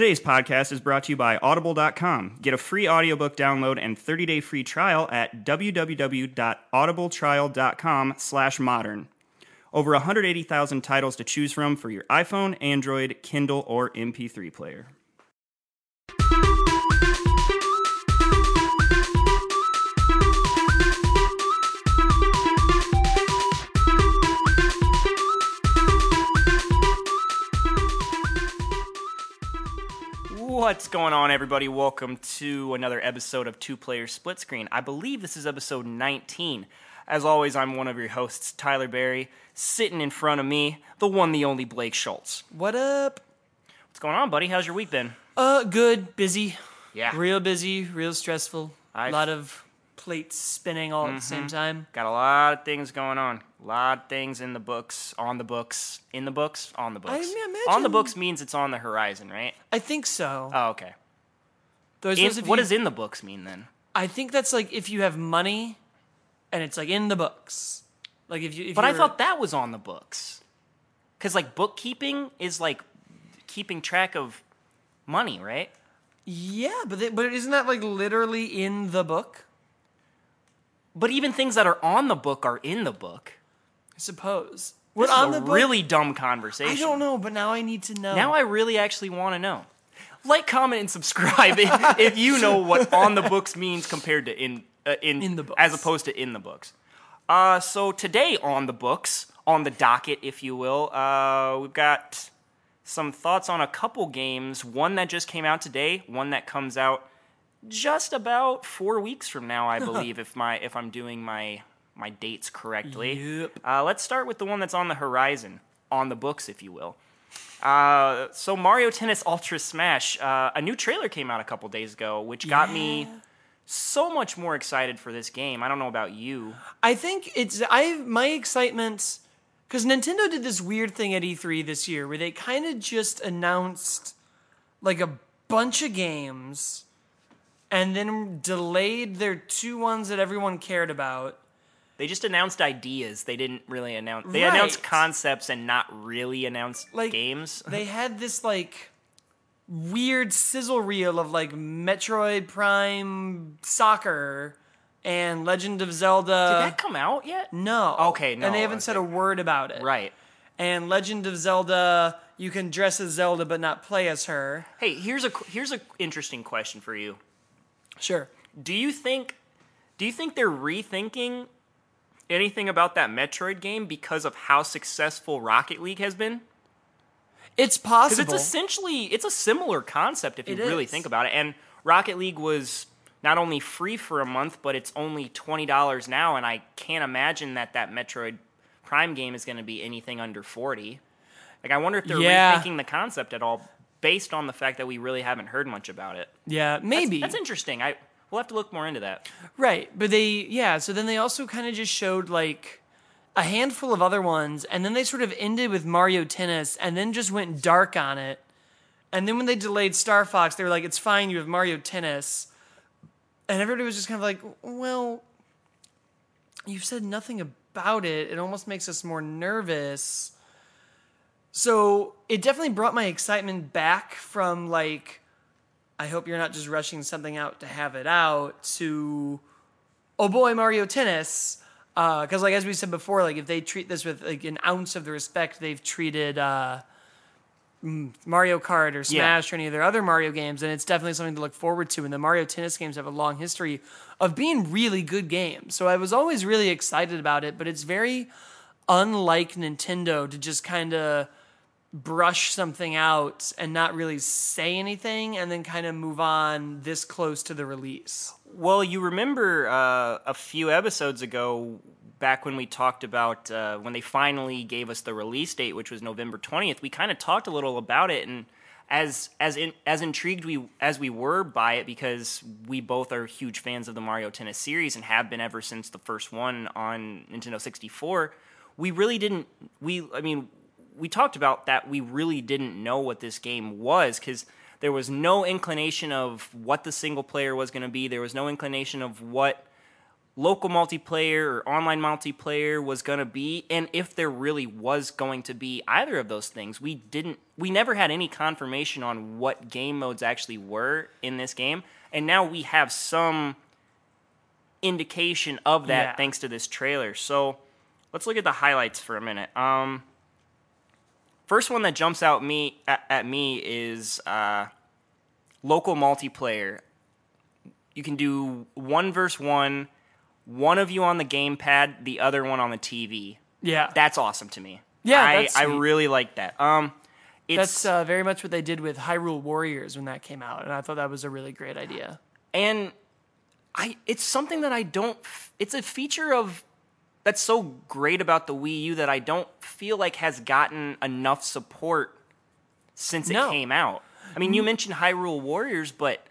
Today's podcast is brought to you by Audible.com. Get a free audiobook download and 30-day free trial at www.audibletrial.com slash modern. Over 180,000 titles to choose from for your iPhone, Android, Kindle, or MP3 player. What's going on, everybody? Welcome to another episode of Two Player Split Screen. I believe this is episode 19. As always, I'm one of your hosts, Tyler Barry. Sitting in front of me, the one, the only Blake Schultz. What up? What's going on, buddy? How's your week been? Uh, good, busy. Yeah. Real busy, real stressful. I've- Mm-hmm. A lot of plates spinning all at the same time. Got a lot of things going on. A lot of things in the books, on the books, in the books, on the books. I imagine- On the books means it's on the horizon, right? I think so. Oh, okay. Those, In, those of what you- does in the books mean then? I think that's like if you have money, and it's like in the books. Like if you. If But I you're- thought that was on the books. Because, like, bookkeeping is like keeping track of money, right? Yeah, but they, but isn't that like literally in the book? But even things that are on the book are in the book. Suppose. This is on a the really dumb conversation. I don't know, but now I need to know. Now I really actually want to know. Like, comment, and subscribe if, if you know what on the books means compared to in uh, in, In the books. as opposed to in the books. Uh, so today on the books, on the docket, if you will, uh, we've got some thoughts on a couple games. One that just came out today, one that comes out just about four weeks from now, I believe, if my if I'm doing my my dates correctly. Yep. Uh, let's start with the one that's on the horizon, on the books, if you will. Uh, so Mario Tennis Ultra Smash, uh, a new trailer came out a couple days ago, which got me so much more excited for this game. I don't know about you. I think it's I my excitement because Nintendo did this weird thing at E3 this year where they kind of just announced like a bunch of games and then delayed their two ones that everyone cared about. They just announced ideas. They didn't really announce. They Right. announced concepts and not really announced Like games. They had this like weird sizzle reel of like Metroid Prime Soccer and Legend of Zelda. Did that come out yet? no. Okay, no, And they haven't said a word about it. Right. and Legend of Zelda, you can dress as Zelda but not play as her. Hey, here's a here's a interesting question for you. Sure. Do you think do you think they're rethinking anything about that Metroid game because of how successful Rocket League has been? It's Because possible. it's essentially it's a similar concept if you It really is. think about it. And Rocket League was not only free for a month, but it's only twenty dollars now, and I can't imagine that that Metroid Prime game is going to be anything under forty. Like, I wonder if they're Yeah. rethinking the concept at all, based on the fact that we really haven't heard much about it. yeah, maybe. That's interesting. I we'll have to look more into that. right. But they, yeah, so then they also kind of just showed like a handful of other ones, and then they sort of ended with Mario Tennis, and then just went dark on it. And then when they delayed Star Fox, they were like, it's fine, you have Mario Tennis. And everybody was just kind of like, well, you've said nothing about it. It almost makes us more nervous. So it definitely brought my excitement back from like, I hope you're not just rushing something out to have it out to, oh boy, Mario Tennis. Because like as we said before, like if they treat this with like an ounce of the respect they've treated uh, Mario Kart or Smash or any of their other Mario games, then it's definitely something to look forward to. And the Mario Tennis games have a long history of being really good games. So I was always really excited about it, but it's very unlike Nintendo to just kind of brush something out and not really say anything and then kind of move on this close to the release. Well, you remember uh, a few episodes ago, back when we talked about uh, when they finally gave us the release date, which was November twentieth. We kind of talked a little about it, and as as in, as intrigued we as we were by it because we both are huge fans of the Mario Tennis series and have been ever since the first one on Nintendo sixty four. We really didn't. We I mean, we talked about that. We really didn't know what this game was because there was no inclination of what the single player was going to be. There was no inclination of what local multiplayer or online multiplayer was going to be and if there really was going to be either of those things we didn't we never had any confirmation on what game modes actually were in this game and now we have some indication of that Yeah. thanks to this trailer so let's look at the highlights for a minute um first one that jumps out me at, at me is uh local multiplayer. You can do one versus one one of you on the gamepad the other one on the tv Yeah, that's awesome to me. Yeah, i, I really like that. Um it's that's uh, very much what they did with Hyrule Warriors when that came out, and I thought that was a really great idea. and I it's something that I don't it's a feature of that's so great about the Wii U that I don't feel like has gotten enough support since it came out. I mean, you mentioned Hyrule Warriors, but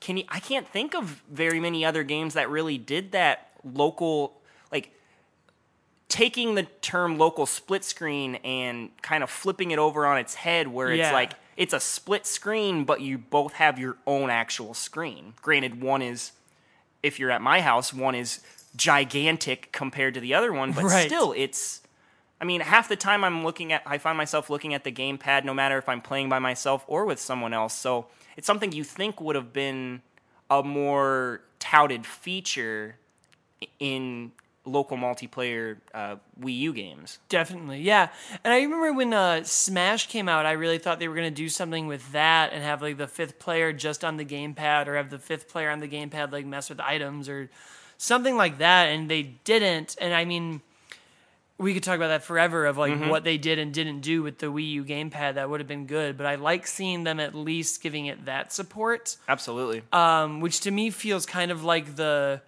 can you I can't think of very many other games that really did that local like taking the term local split screen and kind of flipping it over on its head where it's Yeah. like it's a split screen but you both have your own actual screen granted one is if you're at my house one is gigantic compared to the other one but Right. still it's i mean half the time i'm looking at i find myself looking at the gamepad no matter if i'm playing by myself or with someone else so it's something you think would have been a more touted feature in local multiplayer uh, Wii U games. Definitely, yeah. And I remember when uh, Smash came out, I really thought they were going to do something with that and have like the fifth player just on the gamepad, or have the fifth player on the gamepad like mess with items or something like that. And they didn't. And I mean, we could talk about that forever of like what they did and didn't do with the Wii U gamepad. That would have been good. But I like seeing them at least giving it that support, Absolutely. um, which to me feels kind of like the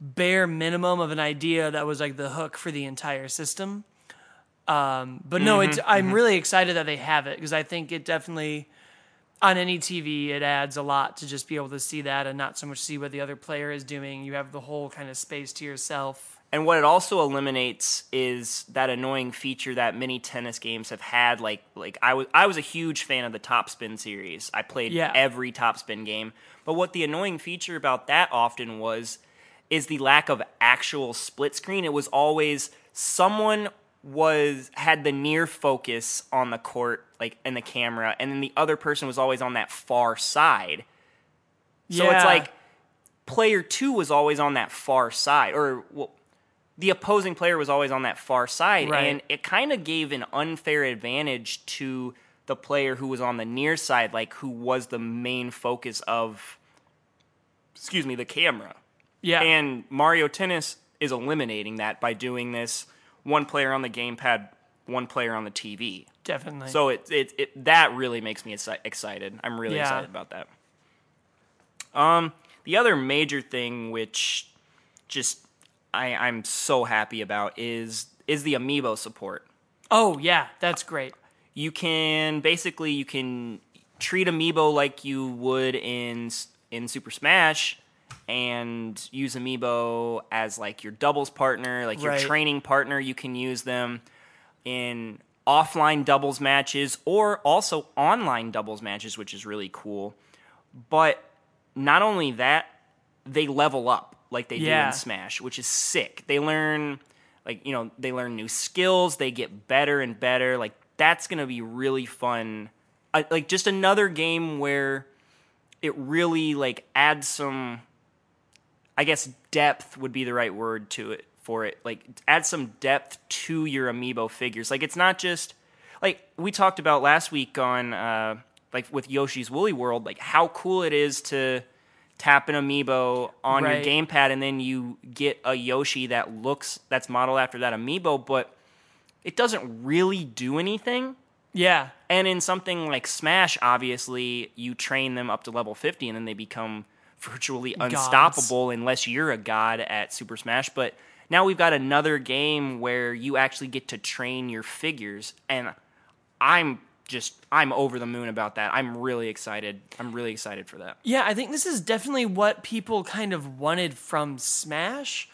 bare minimum of an idea that was like the hook for the entire system. Um, but no, it's I'm really excited that they have it because I think it definitely on any TV it adds a lot to just be able to see that and not so much see what the other player is doing. You have the whole kind of space to yourself. And what it also eliminates is that annoying feature that many tennis games have had. Like, like I was, I was a huge fan of the Top Spin series. I played Yeah. every Top Spin game. But what the annoying feature about that often was, is the lack of actual split screen. It was always someone was had the near focus on the court, like in the camera, and then the other person was always on that far side. So it's like player two was always on that far side, or well, the opposing player was always on that far side, Right. and it kind of gave an unfair advantage to the player who was on the near side, like who was the main focus of, excuse me, the camera. yeah, And Mario Tennis is eliminating that by doing this one player on the gamepad, one player on the TV. definitely. So it, it, it that really makes me exci- excited. I'm really Yeah. excited about that. Um, the other major thing, which just I, I'm so happy about, is is the amiibo support. oh yeah, that's great. You can basically you can treat amiibo like you would in in Super Smash, and use amiibo as like your doubles partner, like your Right. training partner. You can use them in offline doubles matches or also online doubles matches, which is really cool. But not only that, they level up like they do Yeah. in Smash, which is sick. They learn like, you know, they learn new skills, they get better and better. Like that's going to be really fun. I, like just another game where it really like adds some I guess depth would be the right word to it for it. Like add some depth to your amiibo figures. Like it's not just like we talked about last week on uh like with Yoshi's Woolly World, like how cool it is to tap an amiibo on Right. your gamepad and then you get a Yoshi that looks that's modeled after that amiibo, but it doesn't really do anything. Yeah, And in something like Smash, obviously, you train them up to level 50 and then they become virtually unstoppable unless you're a god at Super Smash. But now we've got another game where you actually get to train your figures. And I'm just, I'm over the moon about that. I'm really excited. I'm really excited for that. Yeah, I think this is definitely what people kind of wanted from Smash.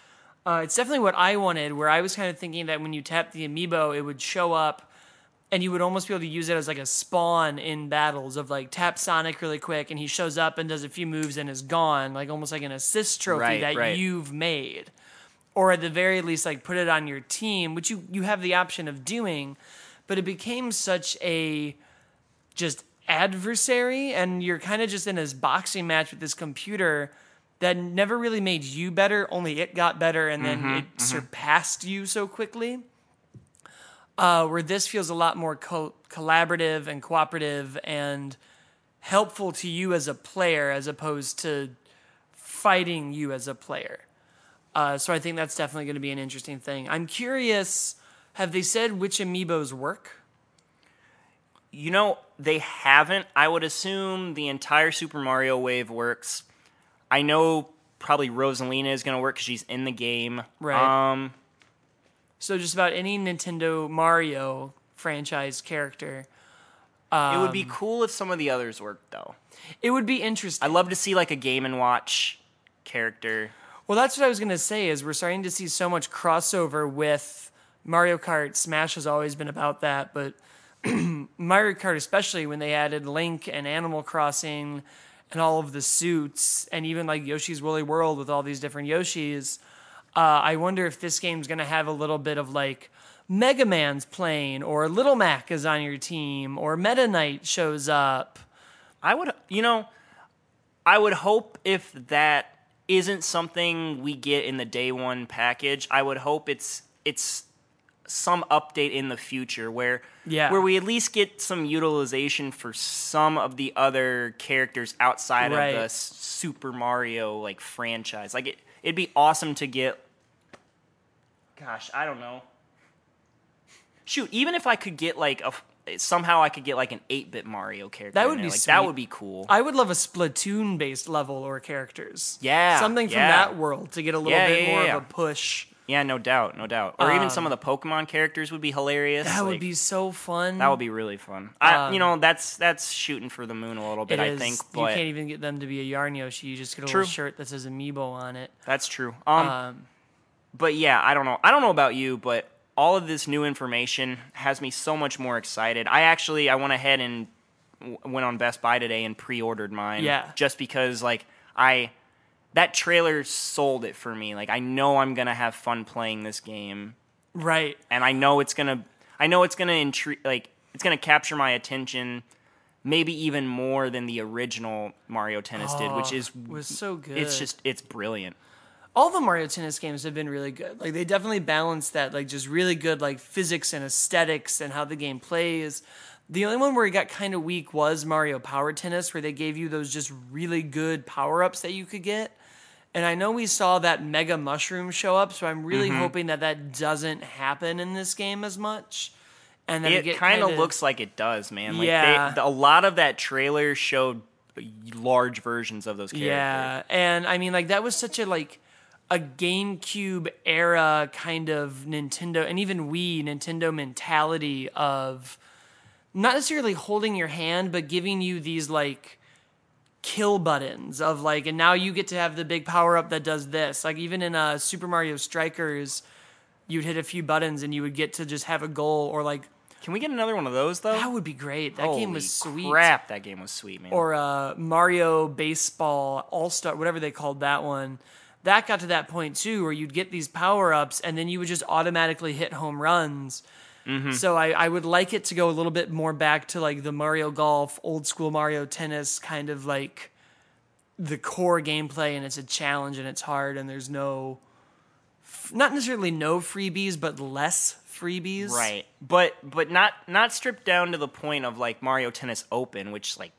Uh, it's definitely what I wanted, where I was kind of thinking that when you tap the amiibo, it would show up and you would almost be able to use it as like a spawn in battles of like tap Sonic really quick, and he shows up and does a few moves and is gone, like almost like an assist trophy Right, that right. you've made, or at the very least, like put it on your team, which you you have the option of doing, but it became such a just adversary, and you're kind of just in this boxing match with this computer that never really made you better, only it got better, and then mm-hmm, it mm-hmm. surpassed you so quickly uh, where this feels a lot more co- collaborative and cooperative and helpful to you as a player as opposed to fighting you as a player. Uh, so I think that's definitely going to be an interesting thing. I'm curious, have they said which amiibos work? You know, they haven't. I would assume the entire Super Mario wave works. I know probably Rosalina is going to work because she's in the game. Right. Um, So just about any Nintendo Mario franchise character. it would be Um, cool if some of the others worked, though. It would be interesting. I'd love to see like a Game and Watch character. Well, that's what I was going to say is we're starting to see so much crossover with Mario Kart. Smash has always been about that, but Mario Kart especially when they added Link and Animal Crossing and all of the suits and even like Yoshi's Woolly World with all these different Yoshis. Uh, I wonder if this game's going to have a little bit of like Mega Man's playing or Little Mac is on your team or Meta Knight shows up. I would, you know, I would hope if that isn't something we get in the day one package, I would hope it's it's some update in the future where Yeah. where we at least get some utilization for some of the other characters outside Right. of the Super Mario like franchise. Like it it'd be awesome to get gosh, I don't know. Shoot, even if I could get like a somehow I could get like an 8-bit Mario character That would be like that would be cool. I would love a Splatoon based level or characters. Yeah, Something from yeah. that world to get a little Yeah, bit yeah, more of a push. Yeah, no doubt, no doubt. Or even some of the Pokemon characters would be hilarious. Um, That would be so fun. that would be really fun. I, Um, you know, that's that's shooting for the moon a little bit. It I is. think, you can't even get them to be a Yarn Yoshi. You just get a True. little shirt that says Amiibo on it. that's true. Um, Um, but yeah, I don't know. I don't know about you, but all of this new information has me so much more excited. I actually I went ahead and w- went on Best Buy today and pre-ordered mine. Yeah. Just because like I that trailer sold it for me. Like I know I'm gonna have fun playing this game. right. and I know it's gonna I know it's gonna intrigue like it's gonna capture my attention maybe even more than the original Mario Tennis did, which Oh, is was so good. it's just it's brilliant. All the Mario Tennis games have been really good. Like they definitely balance that, like just really good, like physics and aesthetics and how the game plays. The only one where it got kind of weak was Mario Power Tennis, where they gave you those just really good power ups that you could get. And I know we saw that Mega Mushroom show up, so I'm really Mm-hmm. hoping that that doesn't happen in this game as much. And that It kind of looks like it does, man. Like Yeah. they, a lot of that trailer showed large versions of those characters. Yeah, and I mean, like that was such a like a GameCube era kind of Nintendo, and even Wii Nintendo mentality of not necessarily holding your hand, but giving you these like kill buttons of like, and now you get to have the big power up that does this. Like even in uh, Super Mario Strikers, you'd hit a few buttons and you would get to just have a goal, or like Can we get another one of those though? that would be great. That game was sweet Crap, that game was sweet, man. or uh, Mario Baseball All Star, whatever they called that one. That got to that point too, where you'd get these power ups and then you would just automatically hit home runs. Mm-hmm. So I, I would like it to go a little bit more back to like the Mario Golf, old school Mario Tennis, kind of like the core gameplay, and it's a challenge and it's hard, and there's no, not necessarily no freebies, but less freebies. right. But but not not stripped down to the point of like Mario Tennis Open, which like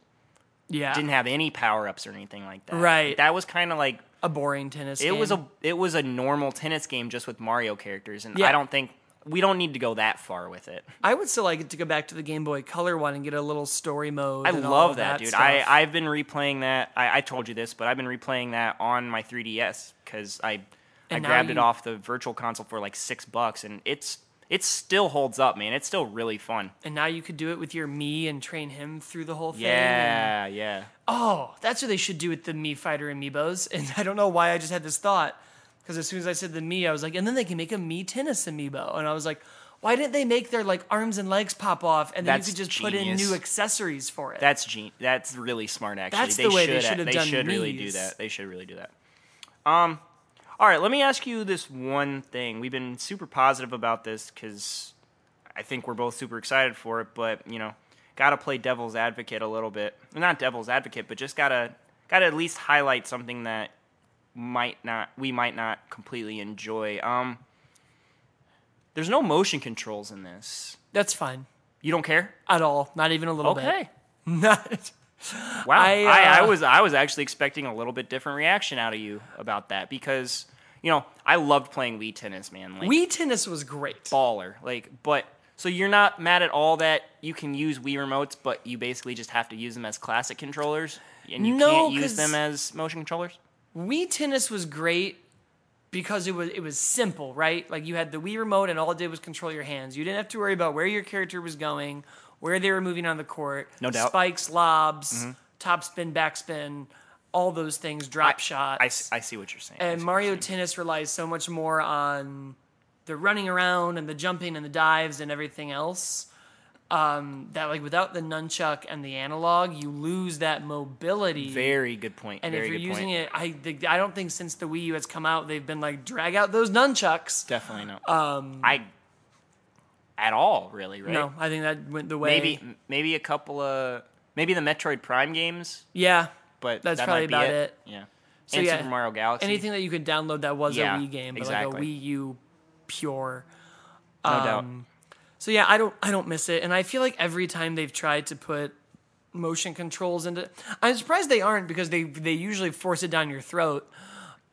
Yeah. didn't have any power ups or anything like that. Right. That was kind of like a boring tennis. it was a it was a normal tennis game just with Mario characters, and Yeah. I don't think we don't need to go that far with it. I would still like it to go back to the Game Boy Color one and get a little story mode. I and all love that, that, dude. I stuff. I've been replaying that. I, I told you this, but I've been replaying that on my 3DS because I I And now grabbed it off the Virtual Console for like six bucks, and it's it still holds up, man. It's still really fun. and now you could do it with your me and train him through the whole thing. and- Yeah, yeah. oh, that's what they should do with the Me Fighter amiibos. And I don't know why I just had this thought because as soon as I said the me, I was like, and then they can make a Me Tennis amiibo, and I was like, Why didn't they make their like arms and legs pop off and then That's you could just put in new accessories for it? That's gen- That's really smart. Actually, That's the way they should should have They done should really do that. They should really do that. Um, all right. Let me ask you this one thing. We've been super positive about this because I think we're both super excited for it. But you know, gotta play devil's advocate a little bit. Not devil's advocate, but just gotta gotta at least highlight something that might not we might not completely enjoy. Um, there's no motion controls in this. That's fine. You don't care? At all. Not even a little bit. Okay. Not Wow, I, I, I, uh, was I was actually expecting a little bit different reaction out of you about that because you know I loved playing Wii tennis, man. Like Wii tennis was great. baller, like but so you're not mad at all that you can use Wii remotes, but you basically just have to use them as classic controllers, and you No, can't use them as motion controllers. Wii tennis was great because it was it was simple, right? Like you had the Wii remote and all it did was control your hands. You didn't have to worry about where your character was going, where they were moving on the court. No doubt. Mm-hmm. Spikes, lobs, top spin, backspin, all those things, drop shots. I see what you're saying. And Mario. Tennis relies so much more on the running around and the jumping and the dives and everything else. Um, that like without the nunchuck and the analog, you lose that mobility. very good point. and very if you're using point. it, I think- I don't think since the Wii U has come out, they've been like drag out those nunchucks. definitely not. Um, I at all really right. No, I think that went the way. maybe maybe a couple of maybe the Metroid Prime games. yeah. but That's that probably might be about it. it. Yeah. So and yeah, Super Mario Galaxy. Anything that you could download that was Yeah, a Wii game, but exactly. like a Wii U pure. no um, doubt. So yeah, I don't I don't miss it, and I feel like every time they've tried to put motion controls into, I'm surprised they aren't because they they usually force it down your throat.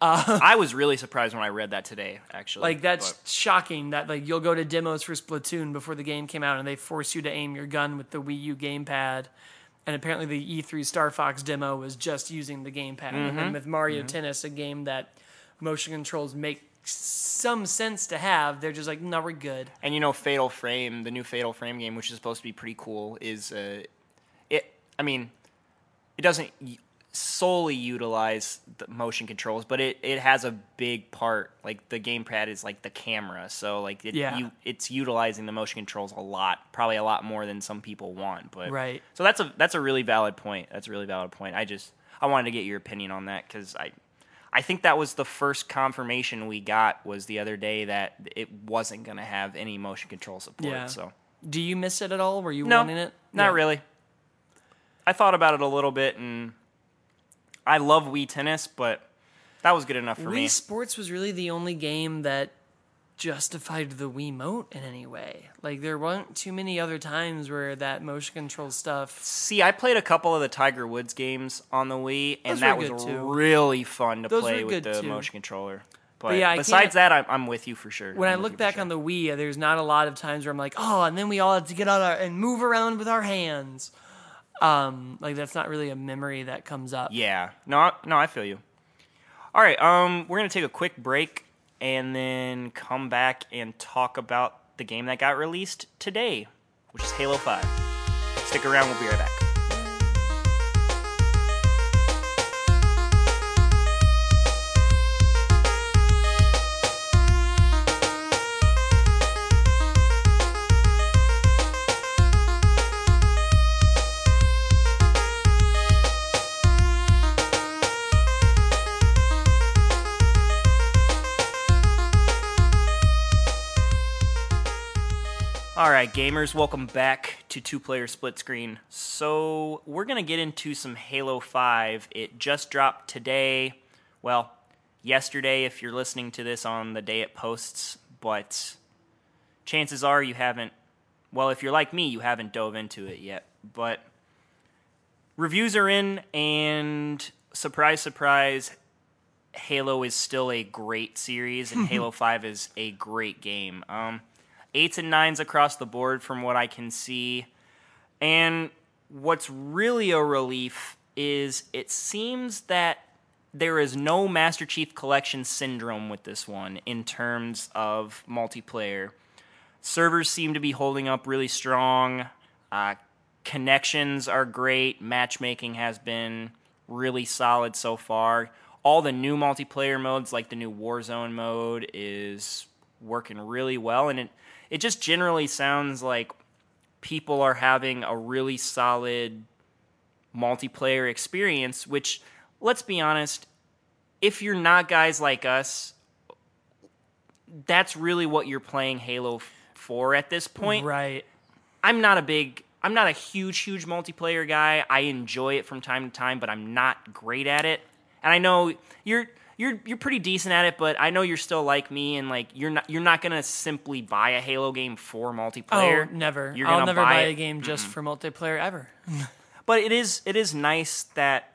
I was really surprised when I read that today. Actually, Like that's But shocking that like you'll go to demos for Splatoon before the game came out, and they force you to aim your gun with the Wii U gamepad. And apparently, the E3 Star Fox demo was just using the gamepad. And Mm-hmm. then with Mario Tennis, a game that motion controls make some sense to have, they're just like, no, we're good. and you know, Fatal Frame, the new Fatal Frame game, which is supposed to be pretty cool, is uh, it. I mean, it doesn't solely utilize the motion controls, but it, it has a big part. Like the gamepad is like the camera, so like it, Yeah. you, it's utilizing the motion controls a lot, probably a lot more than some people want. But Right. So that's a that's a really valid point. That's a really valid point. I just I wanted to get your opinion on that because I. I think that was the first confirmation we got was the other day that it wasn't going to have any motion control support. Yeah. So Do you miss it at all? Were you no, wanting it? not Yeah. really. I thought about it a little bit, and I love Wii Tennis, but that was good enough for Wii me. Wii Sports was really the only game that justified the Wii Mote in any way. Like there weren't too many other times where that motion control stuff. See, I played a couple of the Tiger Woods games on the Wii, and Those that was too. really fun to Those play with the too. motion controller. But, yeah, besides that, I'm, I'm with you for sure. When I'm I look back sure. on the Wii, there's not a lot of times where I'm like, oh, and then we all had to get out our, and move around with our hands. Um, like that's not really a memory that comes up. Yeah. No, I- no, I feel you. All right, um, we're gonna take a quick break and then come back and talk about the game that got released today, which is Halo Five. Stick around; we'll be right back. Right, gamers, welcome back to Two Player Split Screen. So, we're going to get into some Halo 5. It just dropped today. Well, yesterday, if you're listening to this on the day it posts, but chances are you haven't. Well, if you're like me, you haven't dove into it yet. But reviews are in, and surprise, surprise, Halo is still a great series, and Halo 5 is a great game. Um, eights and nines across the board from what I can see. And what's really a relief is it seems that there is no Master Chief Collection syndrome with this one in terms of multiplayer. Servers seem to be holding up really strong. Uh, connections are great. Matchmaking has been really solid so far. All the new multiplayer modes, like the new Warzone mode, is working really well, and it it just generally sounds like people are having a really solid multiplayer experience, which, let's be honest, if you're not guys like us, that's really what you're playing Halo for at this point. Right. I'm not a big I'm not a huge huge multiplayer guy. I enjoy it from time to time, but I'm not great at it. And I know you're you're you're pretty decent at it, but I know you're still like me and like you're not you're not going to simply buy a Halo game for multiplayer. Oh, never. You're I'll gonna never buy buy a game just for multiplayer ever. But it is it is nice that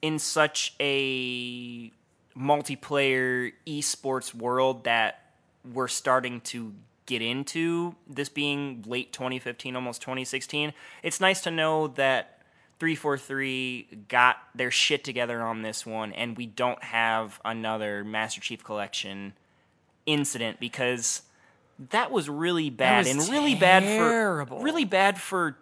in such a multiplayer esports world that we're starting to get into this being late 2015 almost 2016 it's nice to know that 343 got their shit together on this one and we don't have another master chief collection incident because that was really bad was and really bad for really bad for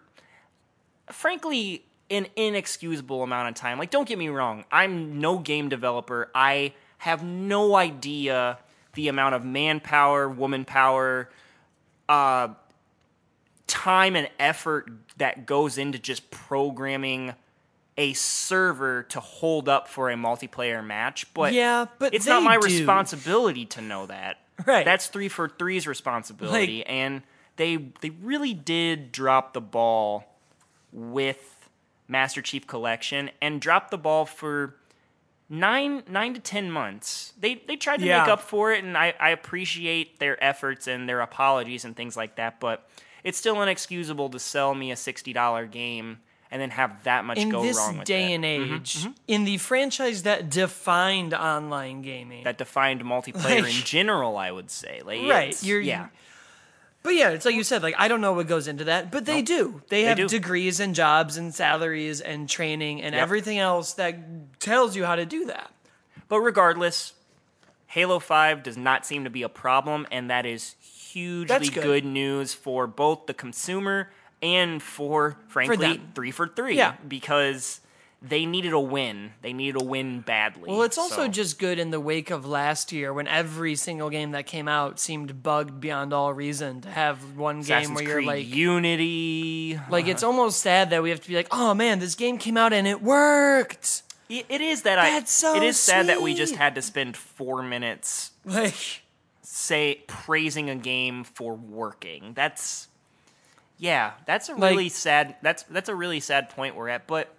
frankly an inexcusable amount of time. Like, don't get me wrong, I'm no game developer. I have no idea the amount of manpower, woman power, uh, time and effort that goes into just programming a server to hold up for a multiplayer match. But Yeah, but it's not my do. responsibility to know that. Right. That's 343's responsibility, and they they really did drop the ball with Master Chief Collection and drop the ball for nine nine to ten months. They they tried to Yeah. make up for it, and I, I appreciate their efforts and their apologies and things like that. But it's still inexcusable to sell me a sixty dollar game and then have that much In go this wrong with day it. Mm-hmm, and age, in the franchise that defined online gaming. that defined multiplayer in general. I would say, like, Right, you're- yeah. But yeah, it's like you said, like I don't know what goes into that, but they do. They have do. degrees and jobs and salaries and training and Yep. everything else that tells you how to do that. But regardless, Halo 5 does not seem to be a problem, and that is hugely That's good. good. news for both the consumer and for, frankly, them. 343. Yeah. Because they needed a win. They needed a win badly. Well, it's also So, just good in the wake of last year when every single game that came out seemed bugged beyond all reason to have one Assassin's game where you're like Unity. like it's almost sad that we have to be like, "Oh man, this game came out and it worked." It it is that I. So it is sad that we just had to spend four minutes Like say praising a game for working. That's yeah, that's a Like- really sad that's that's a really sad point we're at. But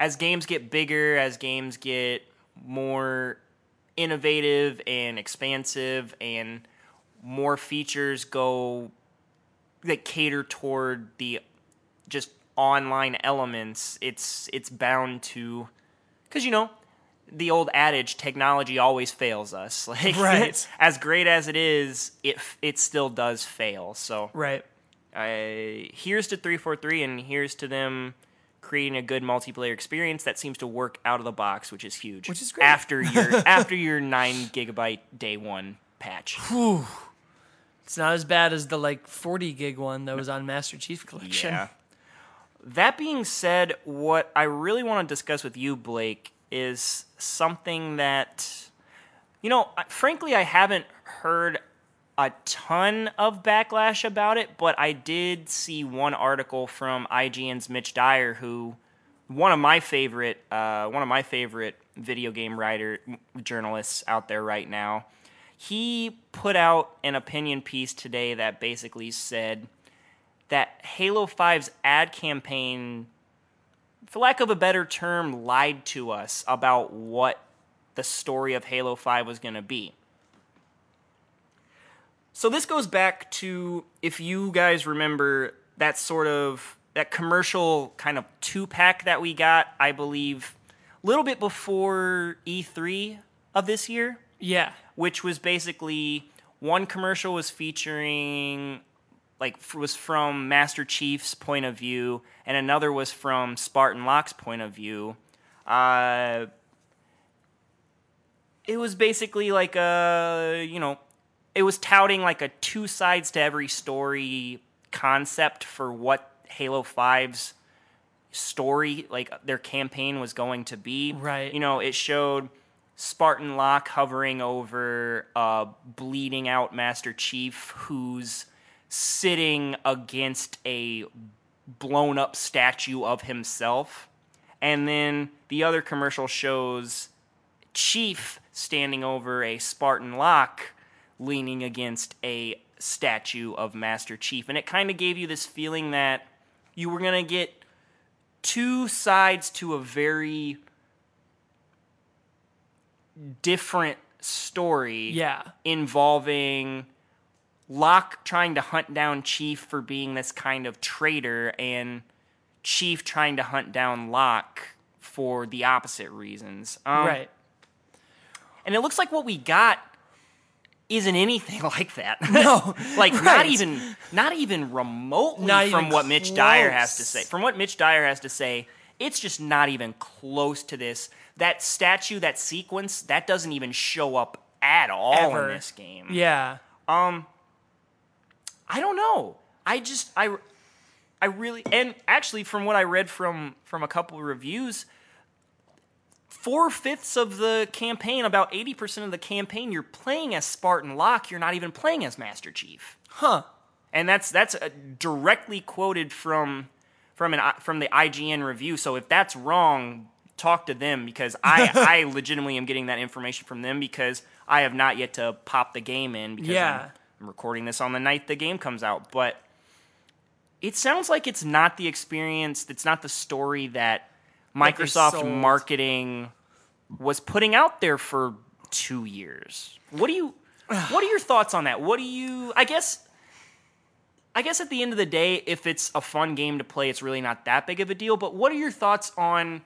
as games get bigger, as games get more innovative and expansive and more features go that cater toward the just online elements, it's it's bound to cuz you know, the old adage technology always fails us. Like Right. as great as it is, it it still does fail. So right. I, here's to 343 and here's to them creating a good multiplayer experience that seems to work out of the box, which is huge. Which is great. After your after your 9 gigabyte day 1 patch. Whew. It's not as bad as the like 40 gig one that was on Master Chief Collection. Yeah. That being said, what I really want to discuss with you, Blake, is something that, you know, frankly, I haven't heard a ton of backlash about it, but I did see one article from IGN's Mitch Dyer, who one of my favorite, uh, one of my favorite video game writer journalists out there right now. He put out an opinion piece today that basically said that Halo 5's ad campaign, for lack of a better term, lied to us about what the story of Halo 5 was going to be. So this goes back to if you guys remember that sort of that commercial kind of two pack that we got, I believe, a little bit before E3 of this year Yeah. which was basically one commercial was featuring like was from Master Chief's point of view, and another was from Spartan Locke's point of view. Uh, it was basically like a you know, it was touting like a two sides to every story concept for what Halo 5's story, like their campaign was going to be. Right. You know, it showed Spartan Locke hovering over a bleeding out Master Chief who's sitting against a blown up statue of himself. And then the other commercial shows Chief standing over a Spartan Locke leaning against a statue of Master Chief. And it kind of gave you this feeling that you were going to get two sides to a very different story Yeah. involving Locke trying to hunt down Chief for being this kind of traitor and Chief trying to hunt down Locke for the opposite reasons. Um, right. And it looks like what we got isn't anything like that. No. like not even not even remotely Not from even what Mitch Dyer has to say. From what Mitch Dyer has to say, it's just not even close to this. That statue, that sequence, that doesn't even show up at all Ever. in this game. Yeah. Um, I don't know. I just I I really and actually from what I read from from a couple of reviews, four fifths of the campaign, about eighty percent of the campaign, you're playing as Spartan Locke. You're not even playing as Master Chief, Huh. and that's that's uh directly quoted from from an from the IGN review. So if that's wrong, talk to them because I I legitimately am getting that information from them because I have not yet to pop the game in because Yeah. I'm, I'm recording this on the night the game comes out, but it sounds like it's not the experience, it's not the story that Microsoft marketing was putting out there for 2 years. What do you what are your thoughts on that? What do you I guess I guess at the end of the day, if it's a fun game to play, it's really not that big of a deal. But what are your thoughts on,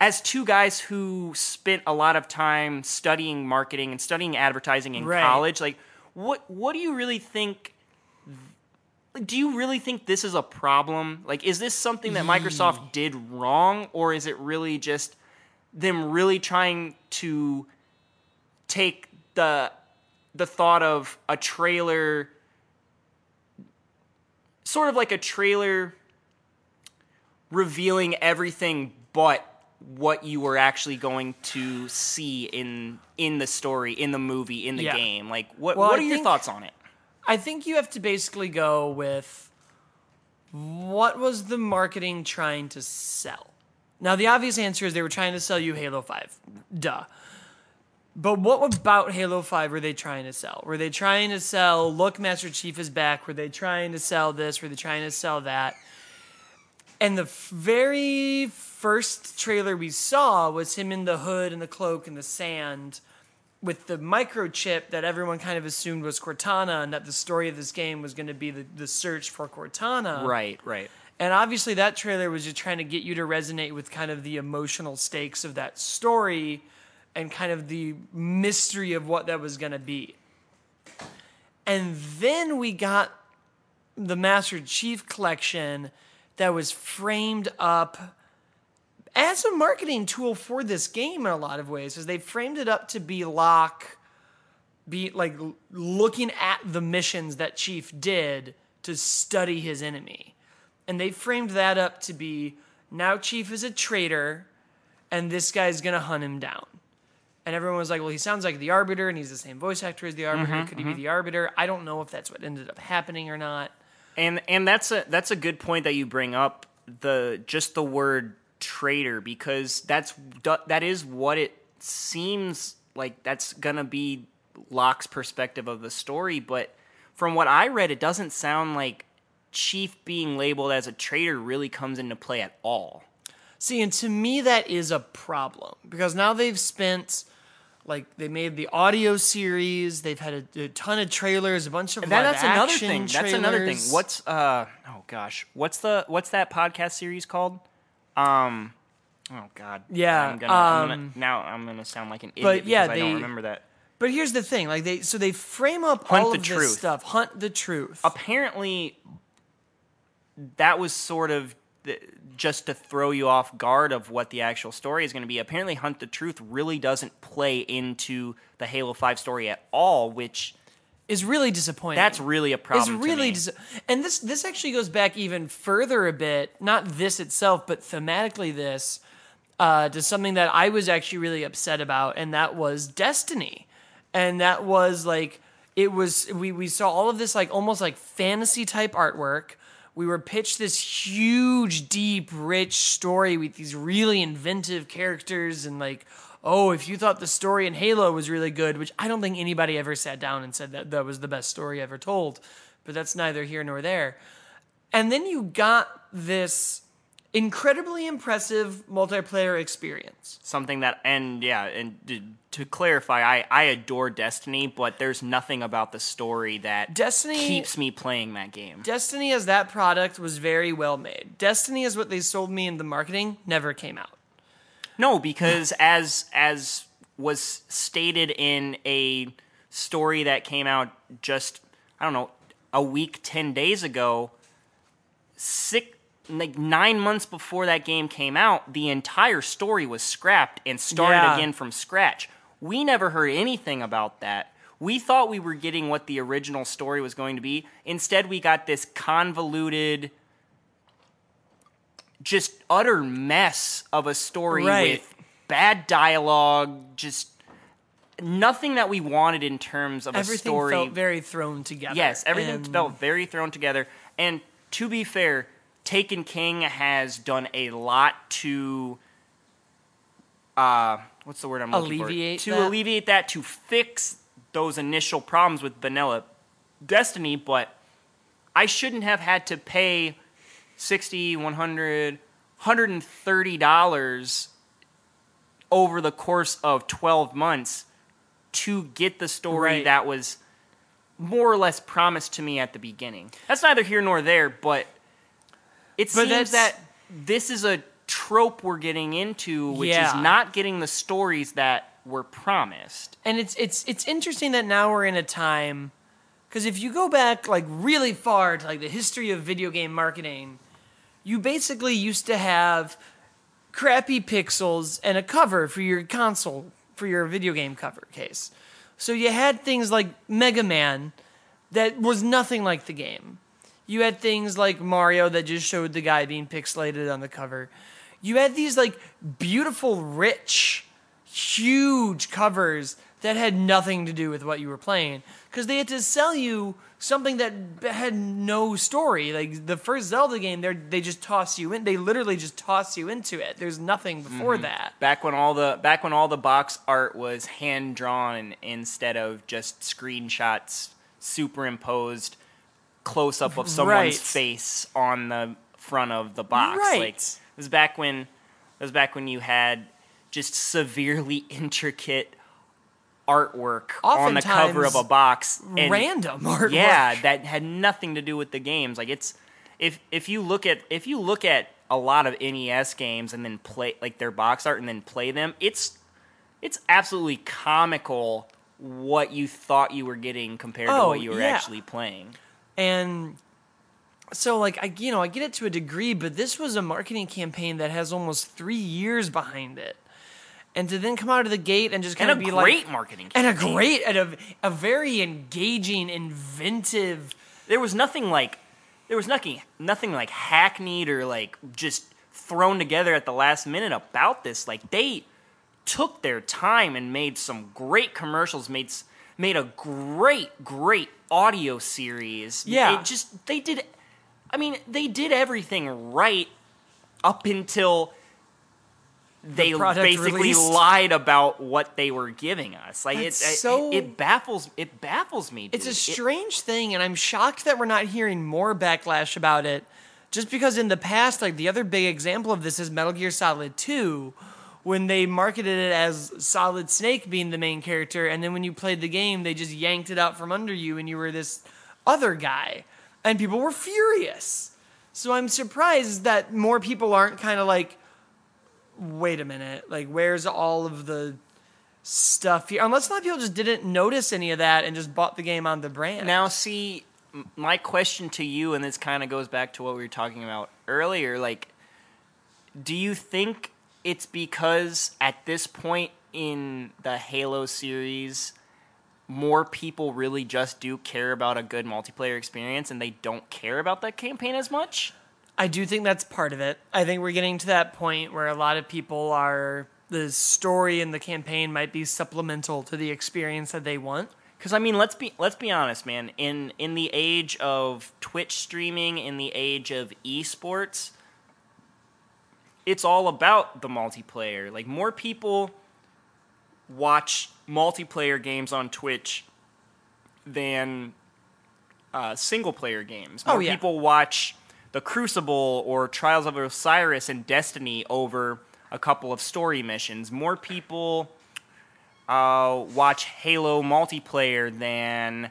as two guys who spent a lot of time studying marketing and studying advertising in Right. college, like what what do you really think? Do you really think this is a problem? Like, is this something that Microsoft did wrong, or is it really just them really trying to take the the thought of a trailer sort of like a trailer revealing everything but what you were actually going to see in in the story, in the movie, in the Yeah. game. Like what Well, what I are your think- thoughts on it? I think you have to basically go with what was the marketing trying to sell? Now, the obvious answer is they were trying to sell you Halo 5. Duh. But what about Halo 5 were they trying to sell? Were they trying to sell, look, Master Chief is back? Were they trying to sell this? Were they trying to sell that? And the very first trailer we saw was him in the hood and the cloak and the sand with the microchip that everyone kind of assumed was Cortana and that the story of this game was going to be the, the search for Cortana. Right, right. And obviously, that trailer was just trying to get you to resonate with kind of the emotional stakes of that story and kind of the mystery of what that was going to be. And then we got the Master Chief collection that was framed up as a marketing tool for this game in a lot of ways, is they framed it up to be Locke, be like looking at the missions that Chief did to study his enemy. And they framed that up to be now Chief is a traitor and this guy's gonna hunt him down. And everyone was like, well, he sounds like the Arbiter and he's the same voice actor as the Arbiter. Mm-hmm, Could he be mm-hmm. the Arbiter? I don't know if that's what ended up happening or not. And and that's a that's a good point that you bring up the just the word traitor because that's that is what it seems like that's to be Locke's perspective of the story, but from what I read it doesn't sound like Chief being labeled as a traitor really comes into play at all. See, and to me, that is a problem because now they've spent, like, they made the audio series. They've had a, a ton of trailers, a bunch of That, live that's another thing. That's another thing. What's uh oh gosh, what's the what's that podcast series called? Um, oh god, Yeah, I'm gonna, I'm um, gonna now I'm gonna sound like an idiot but yeah, because I don't remember that. But here's the thing: like they, so they frame up Hunt all of truth. this stuff. Hunt the truth. Apparently, that was sort of the, just to throw you off guard of what the actual story is going to be. Apparently, Hunt the Truth really doesn't play into the Halo Five story at all, which is really disappointing. that's really a problem. It's to really dis- and this this actually goes back even further a bit. Not this itself, but thematically this uh, to something that I was actually really upset about, and that was Destiny, and that was like it was we we saw all of this like almost like fantasy type artwork. We were pitched this huge, deep, rich story with these really inventive characters and like, oh, if you thought the story in Halo was really good, which I don't think anybody ever sat down and said that that was the best story ever told, but that's neither here nor there. And then you got this incredibly impressive multiplayer experience. something that and yeah and to, to clarify I, I adore destiny but there's nothing about the story that Destiny- keeps me playing that game Destiny as that product was very well made. Destiny is what they sold me in the marketing, never came out. no because as as was stated in a story that came out just i don't know a week 10 days ago six like nine months before that game came out the entire story was scrapped and started Yeah. again from scratch we never heard anything about that we thought we were getting what the original story was going to be instead we got this convoluted just utter mess of a story Right. with bad dialogue just nothing that we wanted in terms of a Everything story felt very thrown together. Yes, everything And felt very thrown together. And to be fair, Taken King has done a lot to uh what's the word I'm looking Alleviate for? To that? alleviate that to fix those initial problems with vanilla Destiny, but I shouldn't have had to pay 60, 100, 130 dollars over the course of 12 months to get the story Right. that was more or less promised to me at the beginning. That's neither here nor there, but it But seems that this is a trope we're getting into, which is not getting the stories that were promised. and it's it's it's interesting that now we're in a time because if you go back like really far to like the history of video game marketing, you basically used to have crappy pixels and a cover for your console for your video game cover case. So you had things like Mega Man that was nothing like the game. You had things like Mario that just showed the guy being pixelated on the cover. You had these like beautiful, rich, huge covers that had nothing to do with what you were playing because they had to sell you something that had no story. Like the first Zelda game, they they just toss you in. They literally just toss you into it. There's nothing before mm-hmm. that. Back when all the back when all the box art was hand drawn instead of just screenshots superimposed close up of someone's Right. face on the front of the box. Right. Like it was back when it was back when you had just severely intricate artwork on the cover of a box and Random artwork. yeah that had nothing to do with the games like it's if if you look at if you look at a lot of nes games and then play like their box art and then play them it's it's absolutely comical what you thought you were getting compared to Oh, what you were yeah. actually playing And so like I you know, I get it to a degree, but this was a marketing campaign that has almost 3 years behind it. And to then come out of the gate and just kind and of a be great like marketing and a great and a, a very engaging, inventive there was nothing like there was nothing nothing like hackneyed or like just thrown together at the last minute about this like they took their time and made some great commercials made made a great great audio series Yeah. it just they did i mean they did everything right up until they product basically released. lied about what they were giving us like it, That's it, so- it baffles it baffles me It's a dude. It- strange thing, and I'm shocked that we're not hearing more backlash about it. Just because in the past, like the other big example of this is Metal Gear Solid 2, when they marketed it as Solid Snake being the main character, and then when you played the game, they just yanked it out from under you, and you were this other guy, and people were furious. So I'm surprised that more people aren't kind of like, wait a minute, like where's all of the stuff here? Unless a lot of people just didn't notice any of that and just bought the game on the brand. Now, see, my question to you, and this kind of goes back to what we were talking about earlier. Like, do you think it's because at this point in the Halo series, more people really just do care about a good multiplayer experience and they don't care about that campaign as much? I do think that's part of it. I think we're getting to that point where a lot of people are the story and the campaign might be supplemental to the experience that they want. Because I mean, let's be let's be honest, man. In in the age of Twitch streaming, in the age of esports, it's all about the multiplayer. Like more people watch multiplayer games on Twitch than uh, single player games. Oh, More yeah. people watch the Crucible or Trials of Osiris and Destiny over a couple of story missions. More people uh, watch Halo multiplayer than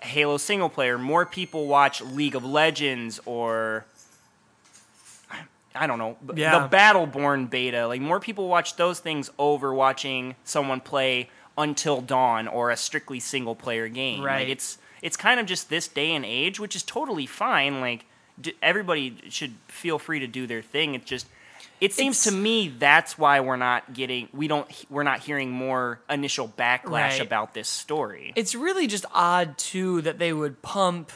Halo single player. More people watch League of Legends or I don't know Yeah. the Battleborn beta. Like more people watch those things over watching someone play Until Dawn or a strictly single player game. Right. Like it's it's kind of just this day and age, which is totally fine. Like d- everybody should feel free to do their thing. It's just it seems It's- to me that's why we're not getting we don't we're not hearing more initial backlash Right. about this story. It's really just odd too that they would pump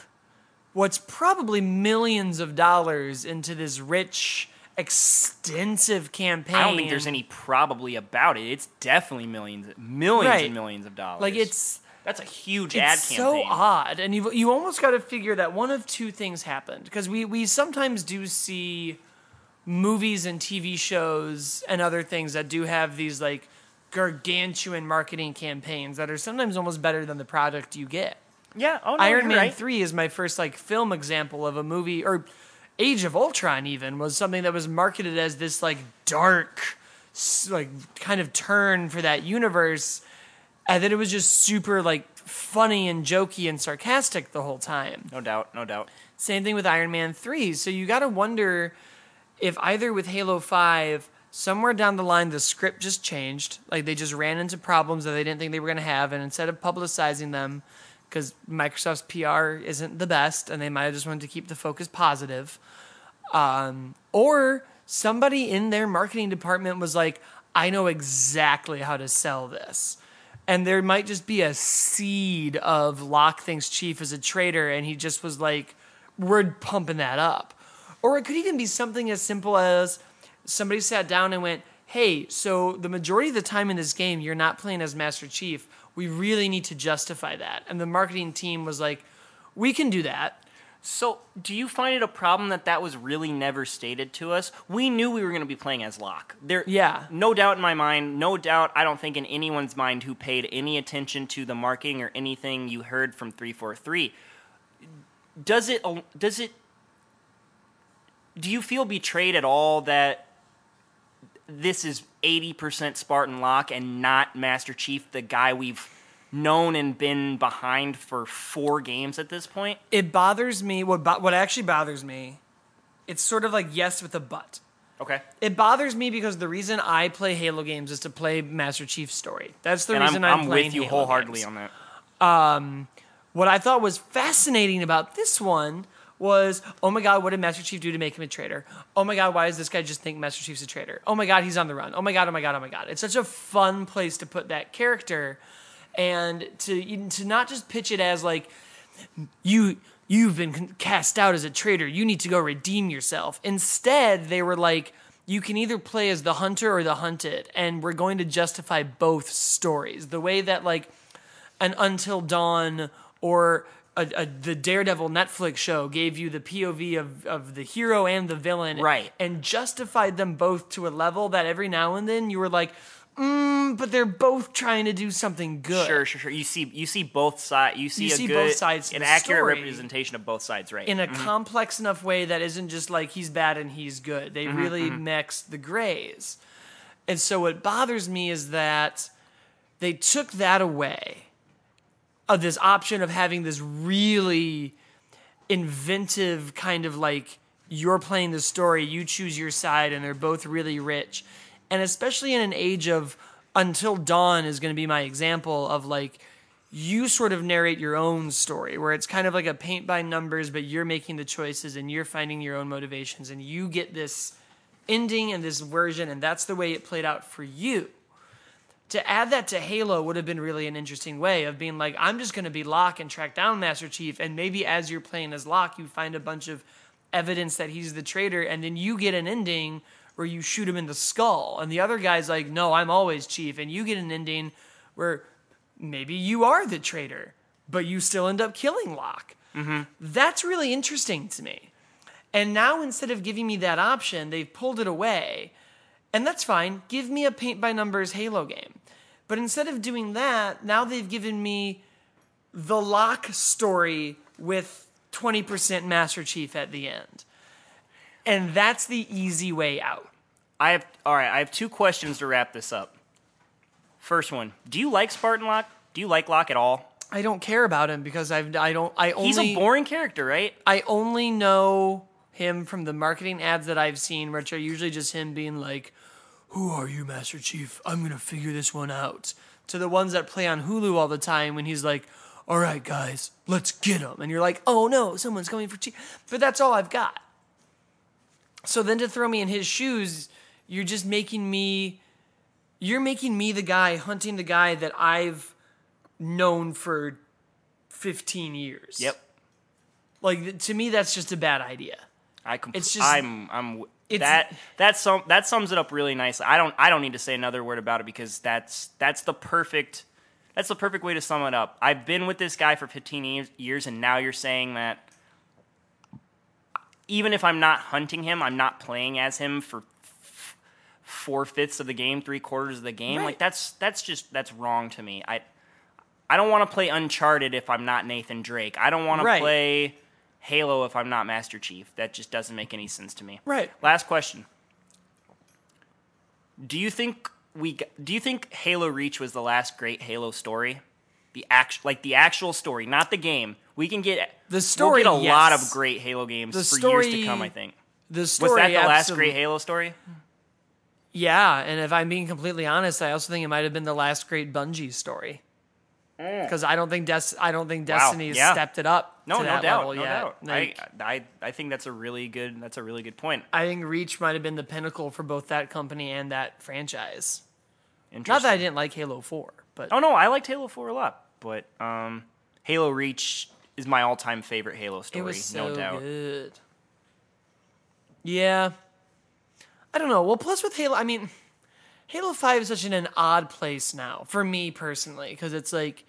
what's probably millions of dollars into this rich, extensive campaign. I don't think there's any probably about it. It's definitely millions, millions Right. and millions of dollars. like it's that's a huge ad it's campaign. so odd, and you you almost got to figure that one of two things happened because we we sometimes do see movies and TV shows and other things that do have these like gargantuan marketing campaigns that are sometimes almost better than the product you get. Yeah, oh no, Iron Man right. 3 is my first like film example of a movie or Age of Ultron even was something that was marketed as this like dark like kind of turn for that universe and then it was just super like funny and jokey and sarcastic the whole time. No doubt, no doubt. Same thing with Iron Man 3. So you got to wonder if either with Halo 5 somewhere down the line the script just changed, like they just ran into problems that they didn't think they were going to have and instead of publicizing them because Microsoft's PR isn't the best and they might have just wanted to keep the focus positive. Um, or somebody in their marketing department was like, I know exactly how to sell this. And there might just be a seed of Locke thinks Chief is a traitor, and he just was like, we're pumping that up. Or it could even be something as simple as somebody sat down and went, hey, so the majority of the time in this game, you're not playing as Master Chief. We really need to justify that. And the marketing team was like, we can do that. So, do you find it a problem that that was really never stated to us? We knew we were going to be playing as Locke. There, Yeah. no doubt in my mind. No doubt, I don't think in anyone's mind who paid any attention to the marketing or anything you heard from three four three. Does it? Does it? Do you feel betrayed at all that this is eighty percent Spartan Locke and not Master Chief, the guy we've known and been behind for four games at this point? It bothers me. What, bo- what actually bothers me, it's sort of like yes with a but. Okay. It bothers me because the reason I play Halo games is to play Master Chief's story. That's the and reason I'm, I'm, I'm playing with you Halo wholeheartedly games. on that. Um, what I thought was fascinating about this one was, oh my god, what did Master Chief do to make him a traitor? Oh my god, why does this guy just think Master Chief's a traitor? Oh my god, he's on the run. Oh my god, oh my god, oh my god. It's such a fun place to put that character, and to to not just pitch it as like you you've been cast out as a traitor. You need to go redeem yourself. Instead, they were like, you can either play as the hunter or the hunted, and we're going to justify both stories. The way that like an Until Dawn or a, a, the Daredevil Netflix show gave you the POV of, of the hero and the villain, Right. and justified them both to a level that every now and then you were like, mm, but they're both trying to do something good. Sure, sure, sure. You see, you see both sides. You see You a see good, both sides an accurate representation of both sides, right? in a mm-hmm. complex enough way that isn't just like he's bad and he's good. They mm-hmm, really mm-hmm. mix the grays. And so what bothers me is that they took that away of this option of having this really inventive kind of like you're playing the story, you choose your side, and they're both really rich. And especially in an age of Until Dawn is going to be my example of like you sort of narrate your own story where it's kind of like a paint by numbers, but you're making the choices and you're finding your own motivations and you get this ending and this version, and that's the way it played out for you to add that to Halo would have been really an interesting way of being like, I'm just going to be Locke and track down Master Chief, and maybe as you're playing as Locke, you find a bunch of evidence that he's the traitor, and then you get an ending where you shoot him in the skull, and the other guy's like, No, I'm always Chief, and you get an ending where maybe you are the traitor, but you still end up killing Locke. Mm-hmm. That's really interesting to me. And now instead of giving me that option, they've pulled it away. And that's fine. Give me a paint by numbers Halo game. But instead of doing that, now they've given me the Locke story with 20% Master Chief at the end. And that's the easy way out. I have all right. I have two questions to wrap this up. First one: Do you like Spartan Locke? Do you like Locke at all? I don't care about him because I've I don't I only He's a boring character, right? I only know him from the marketing ads that I've seen, which are usually just him being like, "Who are you, Master Chief? I'm gonna figure this one out." To the ones that play on Hulu all the time when he's like, "All right, guys, let's get him," and you're like, "Oh no, someone's coming for Chief." But that's all I've got. So then to throw me in his shoes, you're just making me. You're making me the guy hunting the guy that I've known for 15 years. Yep. Like to me, that's just a bad idea. I com- It's just- I'm I'm that that sum that sums it up really nicely. I don't I don't need to say another word about it because that's that's the perfect that's the perfect way to sum it up. I've been with this guy for 15 years, and now you're saying that even if I'm not hunting him, I'm not playing as him for f- four fifths of the game, three quarters of the game. Right. Like that's that's just that's wrong to me. I I don't want to play Uncharted if I'm not Nathan Drake. I don't want to play Halo if I'm not Master Chief. That just doesn't make any sense to me. Right. Last question. Do you think we do you think Halo Reach was the last great Halo story? The act like the actual story, not the game. We can get The story, We'll get a lot of great Halo games The for years to come. I think. The story Was that the last great Halo story? Yeah, and if I'm being completely honest, I also think it might have been the last great Bungie story. Mm. Because I don't think Des- I don't think Destiny has yeah. stepped it up. No, no doubt, level no yet. doubt. Like, I, I I think that's a really good that's a really good point. I think Reach might have been the pinnacle for both that company and that franchise. Not that I didn't like Halo Four, but Oh no, I liked Halo 4 a lot, but um, Halo Reach is my all-time favorite Halo story, it was so no doubt. good. Yeah, I don't know. Well, plus with Halo, I mean, Halo Five is such an, an odd place now for me personally because it's like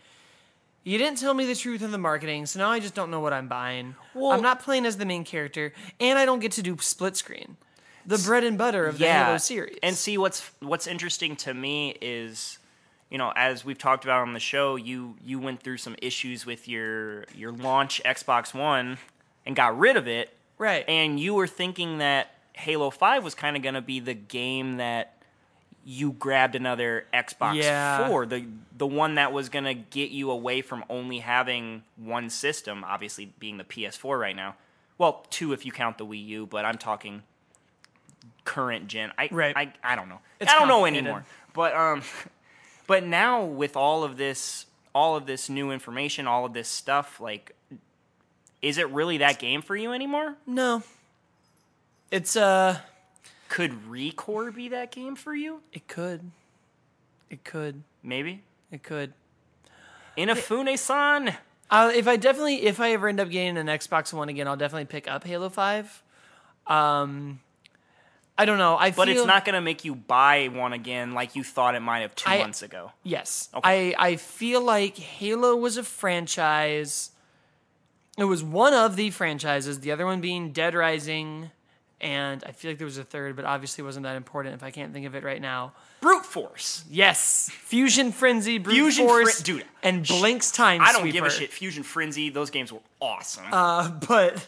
you didn't tell me the truth in the marketing, so now I just don't know what I'm buying. Well- I'm not playing as the main character, and I don't get to do split screen, the bread and butter of the. Halo series. And see what's what's interesting to me is, you know, as we've talked about on the show, you you went through some issues with your your launch Xbox One and got rid of it, right? and you were thinking that Halo 5 was kind of going to be the game that you grabbed another Xbox Yeah. 4, the the one that was going to get you away from only having one system, obviously being the PS4 right now. Well, two if you count the Wii U, but I'm talking current gen. I Right. I, I don't know. It's I don't know anymore. But um but now with all of this all of this new information, all of this stuff like is it really that game for you anymore? no, it's uh, Could Recore be that game for you? it could, it could, Maybe. it could. Inafune-san. Uh, if I definitely, if I ever end up getting an Xbox One again, I'll definitely pick up Halo Five. Um, I don't know. I But feel, it's not going to make you buy one again like you thought it might have two I- months ago. Yes, Okay. I I feel like Halo was a franchise. It was one of the franchises. The other one being Dead Rising, and I feel like there was a third, but obviously wasn't that important if I can't think of it right now. Brute Force. Yes, Fusion Frenzy, Brute Fusion Force, Fren- dude, and Blinx Time I don't Sweeper. give a shit. Fusion Frenzy, those games were awesome. Uh, but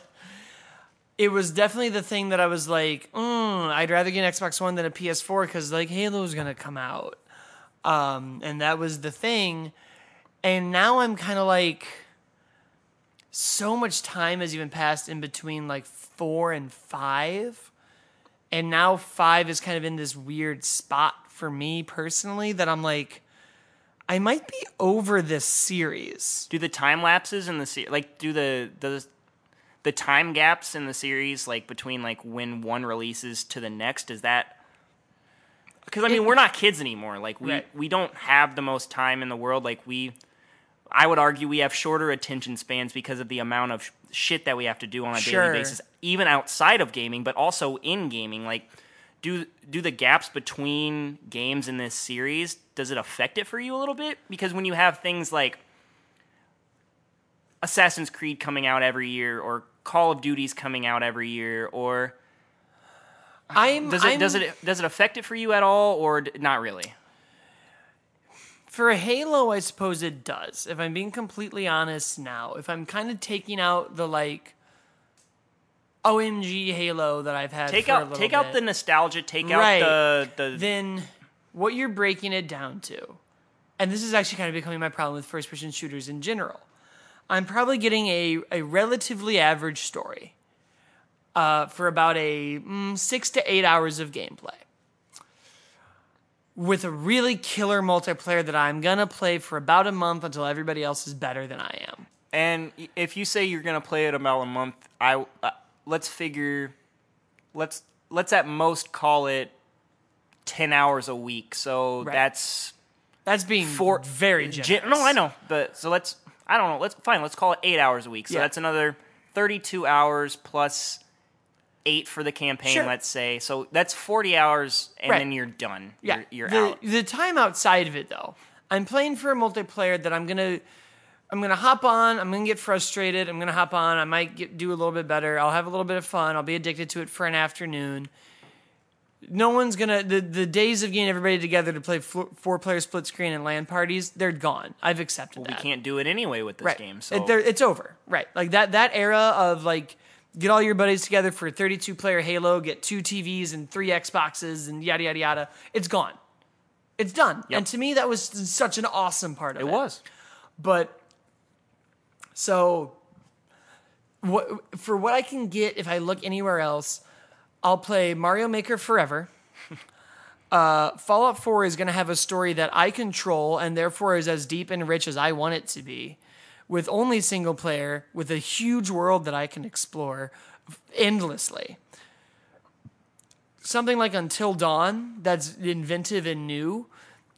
it was definitely the thing that I was like, mm, I'd rather get an Xbox One than a PS4 because like Halo's gonna come out, um, and that was the thing. And now I'm kind of like, so much time has even passed in between like four and five, and now five is kind of in this weird spot for me personally that I'm like. I might be over this series. do the time lapses in the series, like do the the the time gaps in the series like between like when one releases to the next is that because I mean It- we're not kids anymore like we Right. we don't have the most time in the world like we I would argue we have shorter attention spans because of the amount of sh- shit that we have to do on a Sure. daily basis even outside of gaming but also in gaming like do do the gaps between games in this series does it affect it for you a little bit? Because when you have things like Assassin's Creed coming out every year, or Call of Duty's coming out every year, or I'm does it I'm- does it does it affect it for you at all, or d- not really? For Halo, I suppose it does. If I'm being completely honest now, if I'm kind of taking out the like OMG Halo that I've had Take for a out take out the nostalgia, take Right. out the the then what you're breaking it down to, and this is actually kind of becoming my problem with first person shooters in general. I'm probably getting a, a relatively average story uh, for about a mm, six to eight hours of gameplay. With a really killer multiplayer that I'm gonna play for about a month until everybody else is better than I am. And if you say you're gonna play it about a month, I uh, let's figure, let's let's at most call it ten hours a week. So Right. that's That's being for very gen- generous. no, I know, but so let's I don't know. Let's fine. Let's call it eight hours a week. So Yeah. that's another thirty-two hours plus eight for the campaign. Sure. Let's say so that's forty hours, and Right. then you're done. Yeah, you're, you're the, out. The time outside of it, though, I'm playing for a multiplayer that I'm gonna, I'm gonna hop on. I'm gonna get frustrated. I'm gonna hop on. I might get, do a little bit better. I'll have a little bit of fun. I'll be addicted to it for an afternoon. No one's gonna the the days of getting everybody together to play four player split screen and LAN parties. They're gone. I've accepted We that. can't do it anyway with this right. game. So It- it's over. Right, like that that era of like. Get all your buddies together for a 32 player Halo, get two TVs and three Xboxes and yada yada yada. It's gone. It's done. Yep. And to me, that was such an awesome part of it. it was. But so, what for what I can get if I look anywhere else, I'll play Mario Maker forever. Uh, Fallout 4 is going to have a story that I control and therefore is as deep and rich as I want it to be, with only single player, with a huge world that I can explore endlessly. Something like Until Dawn, that's inventive and new,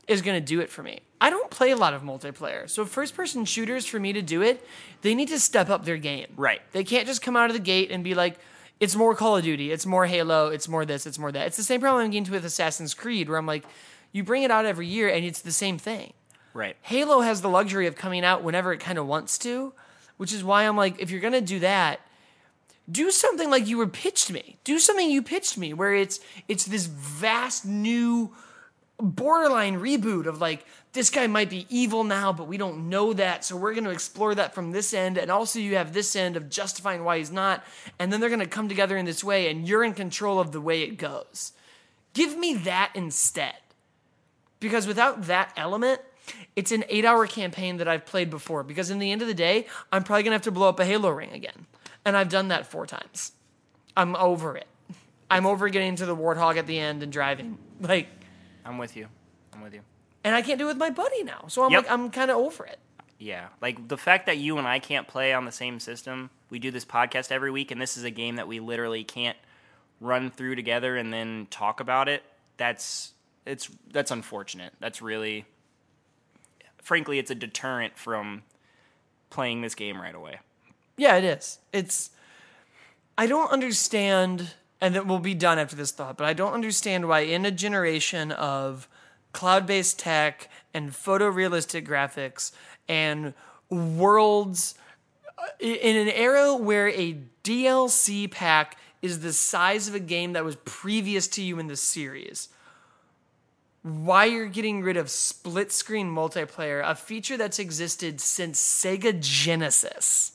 is going to do it for me. I don't play a lot of multiplayer. So first person shooters for me to do it, they need to step up their game. Right. They can't just come out of the gate and be like it's more Call of Duty, it's more Halo, it's more this, it's more that. It's the same problem I'm getting to with Assassin's Creed where I'm like you bring it out every year and it's the same thing. Right. Halo has the luxury of coming out whenever it kind of wants to, which is why I'm like if you're to do that, do something like you were pitched me. Do something you pitched me where it's it's this vast new borderline reboot of like this guy might be evil now, but we don't know that, so we're going to explore that from this end, and also you have this end of justifying why he's not, and then they're going to come together in this way, and you're in control of the way it goes. Give me that instead, because without that element, it's an eight-hour campaign that I've played before. Because in the end of the day, I'm probably going to have to blow up a Halo ring again, and I've done that four times. I'm over it. I'm over getting to the warthog at the end and driving like. I'm with you. I'm with you. and I can't do it with my buddy now. So I'm Yep. like, I'm kind of over it. Yeah, like the fact that you and I can't play on the same system. We do this podcast every week, and this is a game that we literally can't run through together and then talk about it. That's it's that's unfortunate. That's really, frankly, it's a deterrent from playing this game right away. Yeah, it is. It's. I don't understand, and then we'll be done after this thought, but I don't understand why, in a generation of cloud based tech and photorealistic graphics and worlds, uh, in an era where a DLC pack is the size of a game that was previous to you in the series, why you're getting rid of split screen multiplayer, a feature that's existed since Sega Genesis.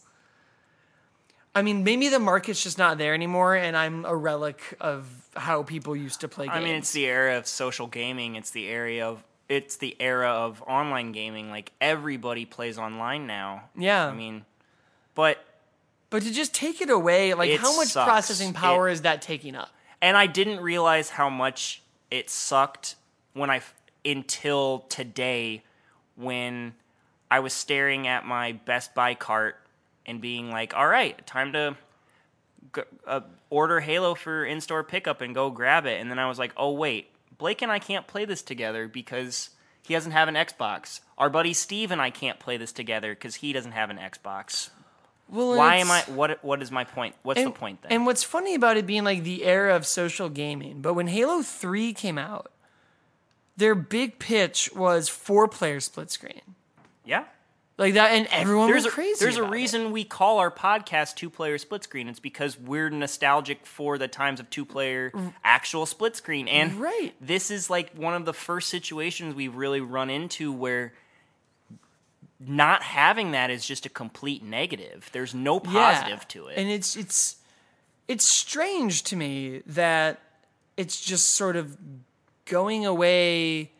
I mean, maybe the market's just not there anymore, and I'm a relic of how people used to play games. I mean, it's the era of social gaming. It's the area of it's the era of online gaming. Like everybody plays online now. Yeah. I mean, but but to just take it away, like It how much sucks. processing power It- is that taking up? and I didn't realize how much it sucked when I until today when I was staring at my Best Buy cart and being like, "All right, time to g- uh, order Halo for in-store pickup and go grab it." And then I was like, "Oh wait, Blake and I can't play this together because he doesn't have an Xbox. Our buddy Steve and I can't play this together because he doesn't have an Xbox." Well, Why am I? What What is my point? What's and, the point then? And what's funny about it being like the era of social gaming, but when Halo 3 came out, their big pitch was four player split screen. yeah. Like that, and everyone There's was a, crazy. there's a about it. reason we call our podcast two player split screen. It's because we're nostalgic for the times of two player actual split screen. And Right. this is like one of the first situations we've really run into where not having that is just a complete negative. There's no positive to it. And it's it's it's strange to me that it's just sort of going away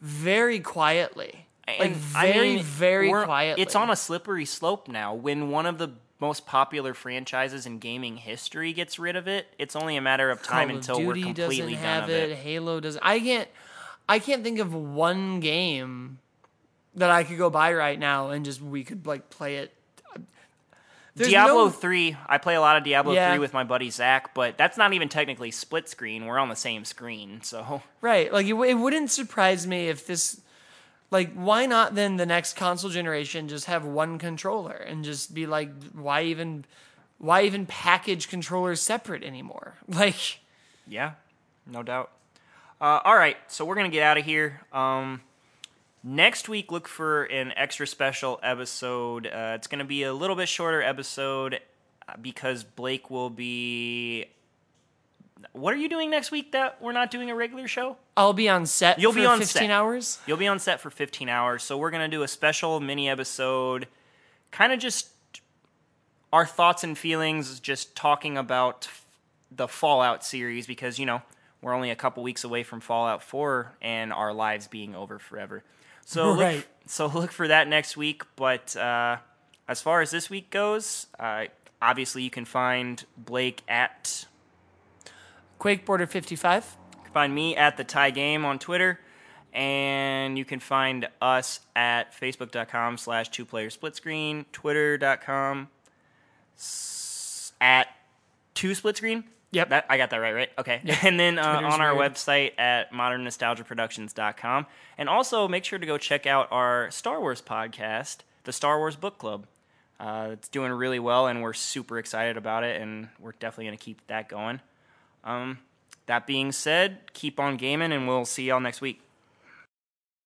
very quietly. like And, I very, mean, very quietly. It's on a slippery slope now. When one of the most popular franchises in gaming history gets rid of it, it's only a matter of time Call until of we're completely done have of it. it. Halo doesn't. I can't. I can't think of one game that I could go buy right now and just we could like play it. There's Diablo no- 3, I play a lot of Diablo Yeah. 3 with my buddy Zach, but that's not even technically split screen. We're on the same screen, so Right. Like it, w- it wouldn't surprise me if this like why not then the next console generation just have one controller and just be like why even why even package controllers separate anymore? Like yeah, no doubt. Uh, all right, so we're going to get out of here. Um, next week, look for an extra special episode. Uh, it's going to be a little bit shorter episode uh, because Blake will be. What are you doing next week that we're not doing a regular show? I'll be on set You'll for be on 15 set. hours. You'll be on set for 15 hours, so we're going to do a special mini episode, kind of just our thoughts and feelings, just talking about the Fallout series because, you know, we're only a couple weeks away from Fallout 4 and our lives being over forever. So, look, so look for that next week. But uh, as far as this week goes, uh, obviously you can find Blake at Quake Border 55. You can find me at the Tie Game on Twitter, and you can find us at facebook.com slash two player split screen, twitter.com s- at two split screen. Yep. That, I got that right, right? Okay. And then uh, on our weird. website at modernnostalgiaproductions.com. And also make sure to go check out our Star Wars podcast, the Star Wars Book Club. Uh, it's doing really well, and we're super excited about it, and we're definitely going to keep that going. Um, that being said, keep on gaming, and we'll see y'all next week.